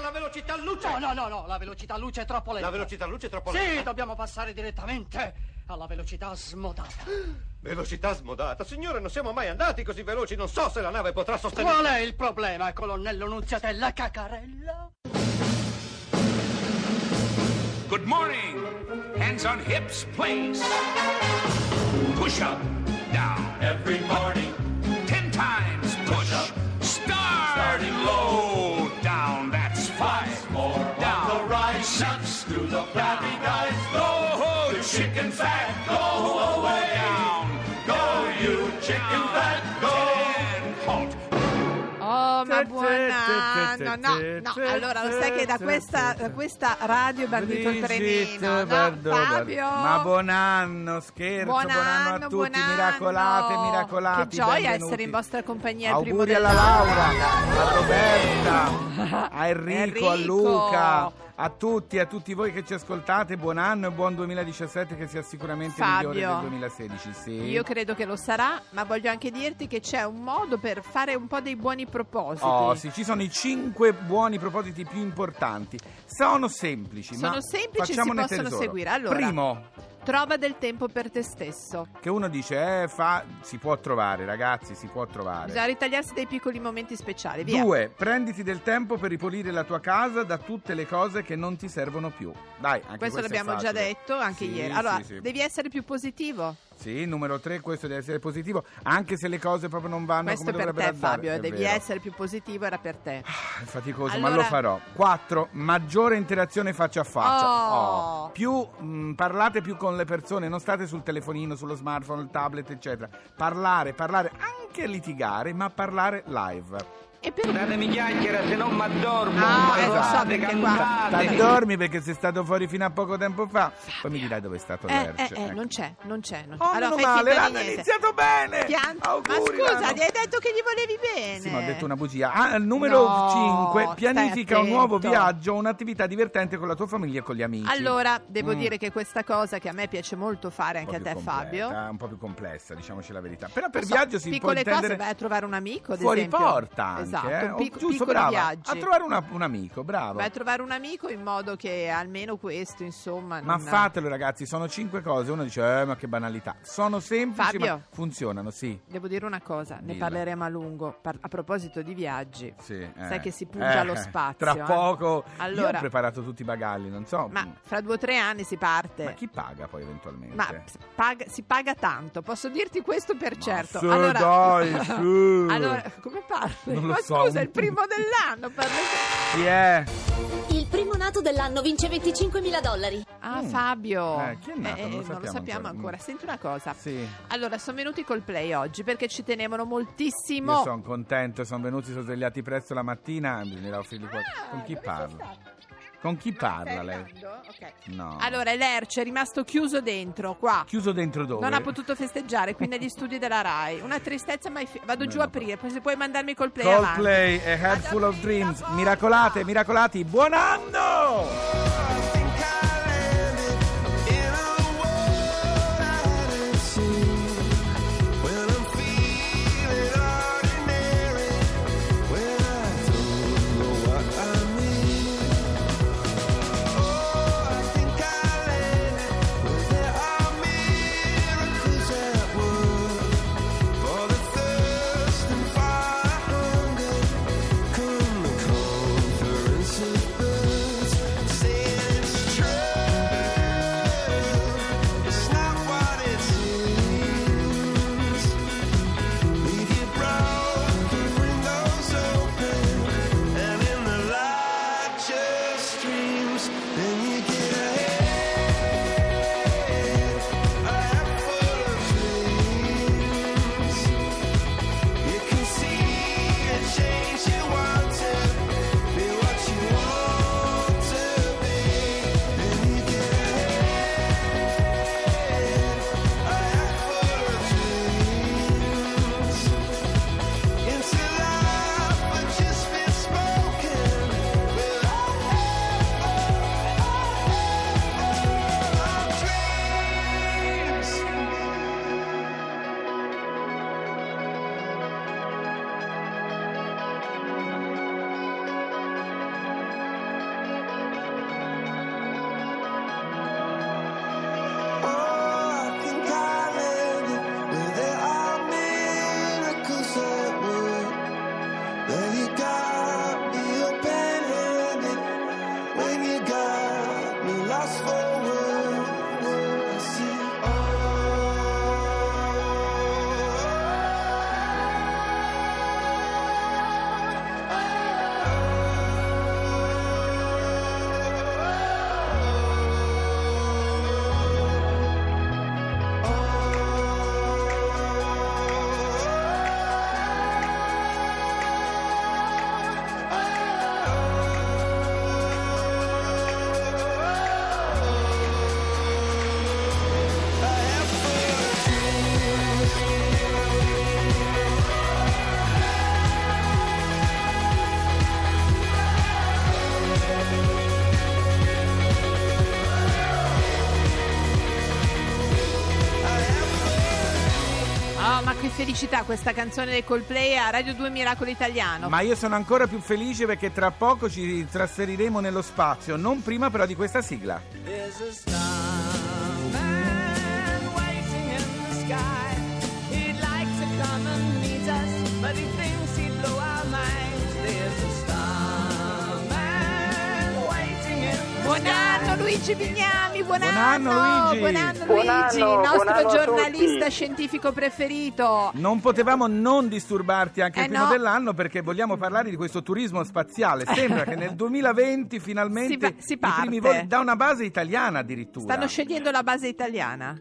alla velocità luce! No, no, no, no, la velocità luce è troppo lenta. La velocità luce è troppo Sì, lenta. dobbiamo passare direttamente alla velocità smodata. Velocità smodata. Signore, non siamo mai andati così veloci. Non so se la nave potrà sostenere... Qual è il problema, colonnello Nunziatella Cacarella? Good morning. Hands on hips, please. Push up, down. Every morning. Ten times push up. Flabby guys. Go, the chicken fat. Go away. Down. Go, you chicken fat. Go. Oh, ma buon anno! No, no, allora lo sai che da questa, da questa radio è bandito il trenino, no, Fabio? Ma buon anno, scherzo, Buon buon anno a anno, tutti, buon anno. miracolate, miracolati. Che gioia benvenuti. essere in vostra compagnia al primo Auguri alla. Laura, a Roberta, a Enrico, a Enrico. Luca, a tutti, a tutti voi che ci ascoltate. Buon anno e buon 2017 che sia sicuramente Fabio. migliore del 2016. Sì. Io credo che lo sarà, ma voglio anche dirti che c'è un modo per fare un po' dei buoni propositi. Oh sì, ci sono i cinque buoni propositi più importanti. Sono semplici, Sono ma semplici e si facciamone possono tesoro. seguire. Allora. Primo, Trova del tempo per te stesso. che uno dice, eh, fa, si può trovare, ragazzi, si può trovare. Bisogna ritagliarsi dei piccoli momenti speciali. Via. Due, prenditi del tempo per ripulire la tua casa da tutte le cose che non ti servono più. Dai, anche Questo è l'abbiamo già detto anche Sì, ieri. Allora, sì, sì. devi essere più positivo. Sì, numero tre, questo deve essere positivo, anche se le cose proprio non vanno Questo come per dovrebbero te, andare. Fabio. È Devi vero. essere più positivo, era per te. È faticoso, ma Allora- lo farò. 4. Maggiore interazione faccia a faccia. Oh. Più mh, parlate più con le persone, non state sul telefonino, sullo smartphone, il tablet, eccetera. Parlare, parlare, anche litigare, ma parlare live. E per Datemi chiacchiera, se no mi addormo. Ah, eh, lo so, perché qua- cantate. T'addormi perché sei stato fuori fino a poco tempo fa. Poi mi dirai dove è stato Eh, Lerce. eh, eh, ecco. non c'è, non c'è. Non... Oh, meno fai male, l'hanno niente. iniziato bene. Pian- Ma Auguri, scusa, l'hanno- gli hai detto che gli volevi bene. Sì, ma ho detto una bugia. Ah, numero No, 5. stai Pianifica un nuovo viaggio, un'attività divertente con la tua famiglia e con gli amici. Allora, devo Mm. dire che questa cosa che a me piace molto fare anche a te, completa, Fabio. Un po' più complessa, diciamoci la verità. Però per Non so, viaggio si può piccole cose, intendere vai a trovare un amico, ad fuori esempio. porta anche. Esatto, eh. un O pic- giusto, brava. viaggi. A trovare una- un amico, bravo. Vai a trovare un amico in modo che almeno questo, insomma. Ma non- fatelo ragazzi, sono cinque cose. Uno dice, eh, ma che banalità. Sono semplici, Fabio. ma funzionano, sì. Devo dire una cosa, ne Dilla. parleremo a lungo. Par- a proposito di viaggi, Sì, eh. sai che si punta Eh, lo spazio. Tra eh. poco. Io Allora- ho preparato tutti i bagagli, non so. Ma fra due o tre anni si parte. Ma chi paga poi eventualmente? Ma paga- si paga tanto, posso dirti questo per certo. sì, allora, dai, allora, come parli? Non lo Ma. Scusa, è il primo dell'anno. parli- Chi è? Il primo nato dell'anno vince 25.000 dollari. Ah, Mm. Fabio. Eh, chi è nato? Non lo non lo sappiamo ancora. ancora. Senti una cosa. Sì. Allora, sono venuti col play oggi perché ci tenevano moltissimo. Io sono contento, sono venuti, sono svegliati presto la mattina. Bisognerà qualcosa. Ah, Con chi stato? Con chi parla lei? andando? Ok. No. Allora, Lerce è rimasto chiuso dentro, qua. Chiuso dentro dove? Non ha potuto festeggiare qui negli studi della RAI. Una tristezza mai fi- Vado giù a aprire, poi se puoi mandarmi col play avanti. Coldplay, A Head Full of Dreams. Miracolate, miracolati, buon anno! Felicità questa canzone del Coldplay a Radio 2 Miracolo Italiano. Ma io sono ancora più felice perché tra poco ci trasferiremo nello spazio, non prima però di questa sigla. There's a starman waiting in the sky. Luigi Bignami, buon, Buon anno, Luigi. buon anno Buon Luigi, anno, il nostro buon anno giornalista scientifico preferito. Non potevamo non disturbarti anche Eh il primo no. dell'anno perché vogliamo parlare di questo turismo spaziale. Sembra che nel 2020 finalmente Si va- si i primi parte. voli da una base italiana addirittura. Stanno scegliendo la base italiana.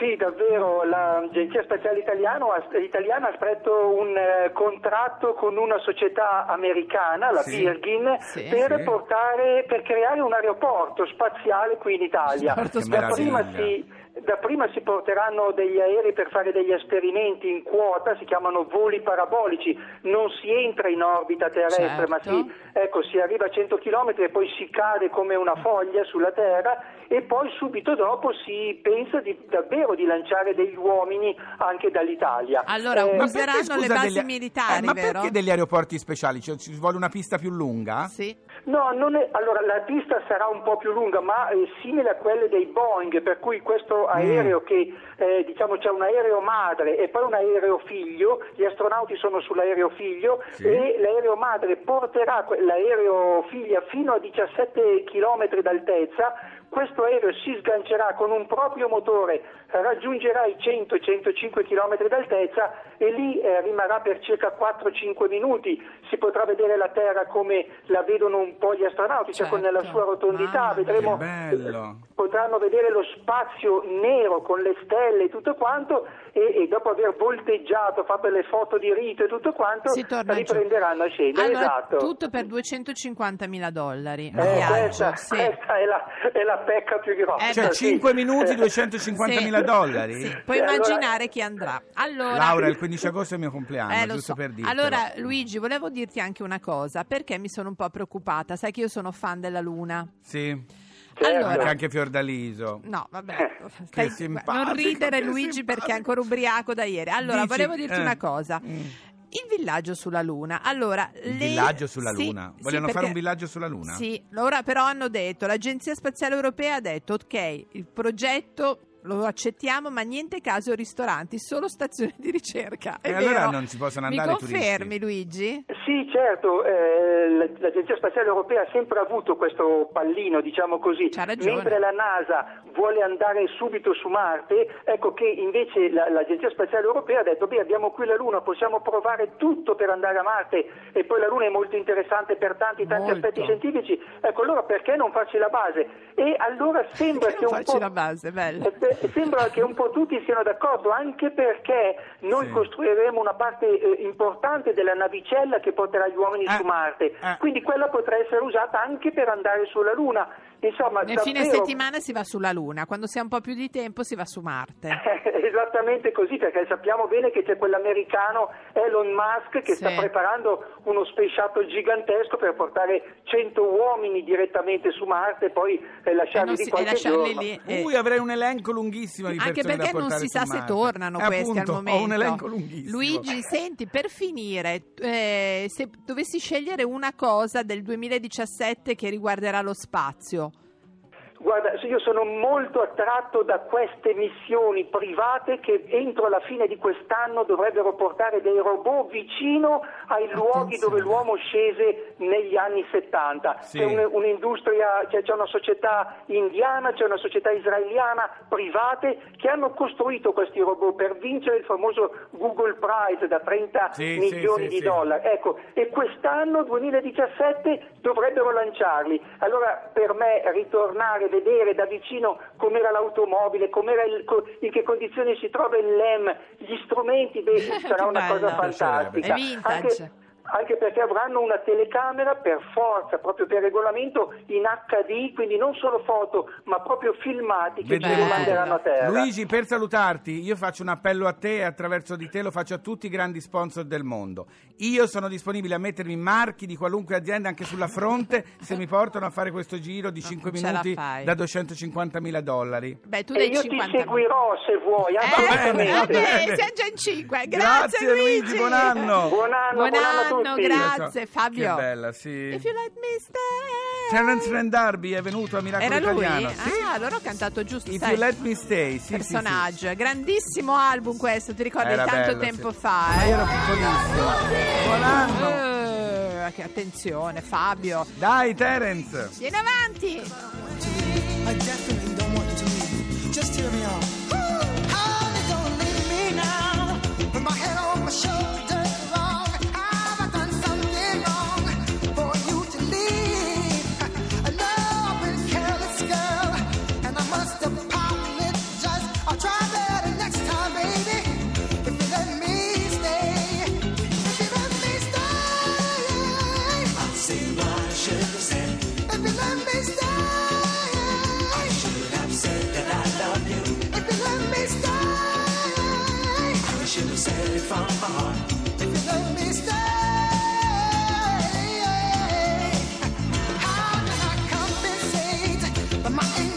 Sì, davvero, l'Agenzia Spaziale Italiano ha- Italiana ha stretto un eh, contratto con una società americana, la Sì. Virgin, Sì. per, Sì. portare, per creare un aeroporto spaziale qui in Italia. Che Da prima, si, da prima si porteranno degli aerei per fare degli esperimenti in quota, si chiamano voli parabolici, non si entra in orbita terrestre, Certo. ma si, ecco, si arriva a 100 km e poi si cade come una foglia sulla Terra e poi subito dopo si pensa di, davvero di lanciare degli uomini anche dall'Italia. Allora, Eh, useranno perché, le scusa, basi degli- militari, eh, ma vero? perché degli aeroporti speciali? Cioè, ci vuole una pista più lunga? Sì. No, non è- allora la pista sarà un po' più lunga, ma è simile a quelle dei Boeing, per cui questo aereo che eh, diciamo c'è un aereo madre e poi un aereo figlio, gli astronauti sono sull'aereo figlio Sì. e l'aereo madre porterà l'aereo figlia fino a 17 km d'altezza. Questo aereo si sgancerà con un proprio motore, raggiungerà i 100-105 km d'altezza e lì eh, rimarrà per circa 4-5 minuti. Si potrà vedere la Terra come la vedono un po' gli astronauti, cioè con Certo. la sua rotondità. Mia. Vedremo, potranno vedere lo spazio nero con le stelle e tutto quanto e, e dopo aver volteggiato, fatto le foto di rito e tutto quanto, riprenderanno a scendere. Allora, esatto. tutto per 250 mila dollari. Eh, questa, sì. questa è, la, è la pecca più grossa. Eh, Cioè, sì. 5 minuti, Eh, 250 mila Sì. dollari? Sì, Puoi Eh, allora- immaginare chi andrà. Allora, Laura, il 15 agosto è il mio compleanno, Eh, lo giusto so. per dirtelo. Allora, Luigi, volevo dirti anche una cosa, perché mi sono un po' preoccupata. Sai che io sono fan della Luna. Sì, Certo. Allora, anche Fiordaliso. no, vabbè, Eh, stai- non ridere Luigi simpatico. perché è ancora ubriaco da ieri. Allora, Dici- volevo dirti eh. una cosa. Mm. Il villaggio sulla Luna. Allora, Il lei- villaggio sulla sì, Luna? sì, Vogliono fare perché- un villaggio sulla Luna? Sì, ora però hanno detto, l'Agenzia Spaziale Europea ha detto, ok, il progetto lo accettiamo, ma niente caso ristoranti, solo stazioni di ricerca. È E allora vero? non ci possono Mi andare i confermi, turisti? Luigi? Sì, certo, eh, l'Agenzia Spaziale Europea ha sempre avuto questo pallino, diciamo così, C'ha ragione. mentre la NASA vuole andare subito su Marte, ecco che invece la- l'Agenzia Spaziale Europea ha detto, beh abbiamo qui la Luna, possiamo provare tutto per andare a Marte e poi la Luna è molto interessante per tanti, tanti Molto. aspetti scientifici, ecco allora perché non farci la base? E allora sembra che non un farci po'... la base, bello. Eh, beh, sembra che un po' tutti siano d'accordo, anche perché noi Sì. costruiremo una parte eh, importante della navicella che porterà gli uomini Eh, su Marte, eh. quindi quella potrà essere usata anche per andare sulla Luna. Insomma, Nel fine davvero- settimana si va sulla Luna, quando si ha un po' più di tempo si va su Marte. Esattamente così, perché sappiamo bene che c'è quell'americano Elon Musk che Sì. sta preparando uno space shuttle gigantesco per portare 100 uomini direttamente su Marte e poi eh, E, lasciarli non di si- e qualche lasciarli giorno. lì. eh. Ui, avrei un elenco lunghissimo di Anche persone perché non si sa su se Marte. tornano Eh, questi appunto, al momento. Ho un elenco lunghissimo. Luigi, senti, per finire, eh, se dovessi scegliere una cosa del 2017 che riguarderà lo spazio, Guarda, io sono molto attratto da queste missioni private che entro la fine di quest'anno dovrebbero portare dei robot vicino ai luoghi dove l'uomo scese negli anni 70. Sì. C'è un- un'industria, c'è, c'è una società indiana, c'è una società israeliana private che hanno costruito questi robot per vincere il famoso Google Prize da 30 Sì, milioni sì, di dollari. Ecco, e quest'anno 2017 dovrebbero lanciarli. Allora per me ritornare, vedere da vicino com'era l'automobile, com'era il- co- in che condizioni si trova il LEM, gli strumenti, beh, sarà una bello. cosa fantastica. È vintage. Anche, anche perché avranno una telecamera per forza, proprio per regolamento in HD, quindi non solo foto, ma proprio filmati che tutto. manderanno a terra. Luigi, per salutarti, io faccio un appello a te e attraverso di te lo faccio a tutti i grandi sponsor del mondo. Io sono disponibile a mettermi marchi di qualunque azienda anche sulla fronte se mi portano a fare questo giro di 5 ce la minuti da 250 mila dollari. Beh, tu E dai io 50 ti seguirò se vuoi, Eh, assolutamente. va bene, bene. siamo già in 5. Grazie, Grazie, Luigi, buon anno. Buon anno, Buon buon anno a anno, tutti. grazie Fabio. Che bella, sì. If you let me stay. Terence Randarby è venuto a Miracolo Era lui? Italiano. Sì. Ah, allora ho cantato giusto. If sai. you let me stay, sì, sì, sì. personaggio. Grandissimo album questo, ti ricordi Era tanto bello, tempo sì. fa? Ma eh? io ero piccolissimo. Buon anno. Eh, che attenzione, Fabio. Dai, Terence. Vieni avanti. I definitely don't want you to leave. Just hear me out. My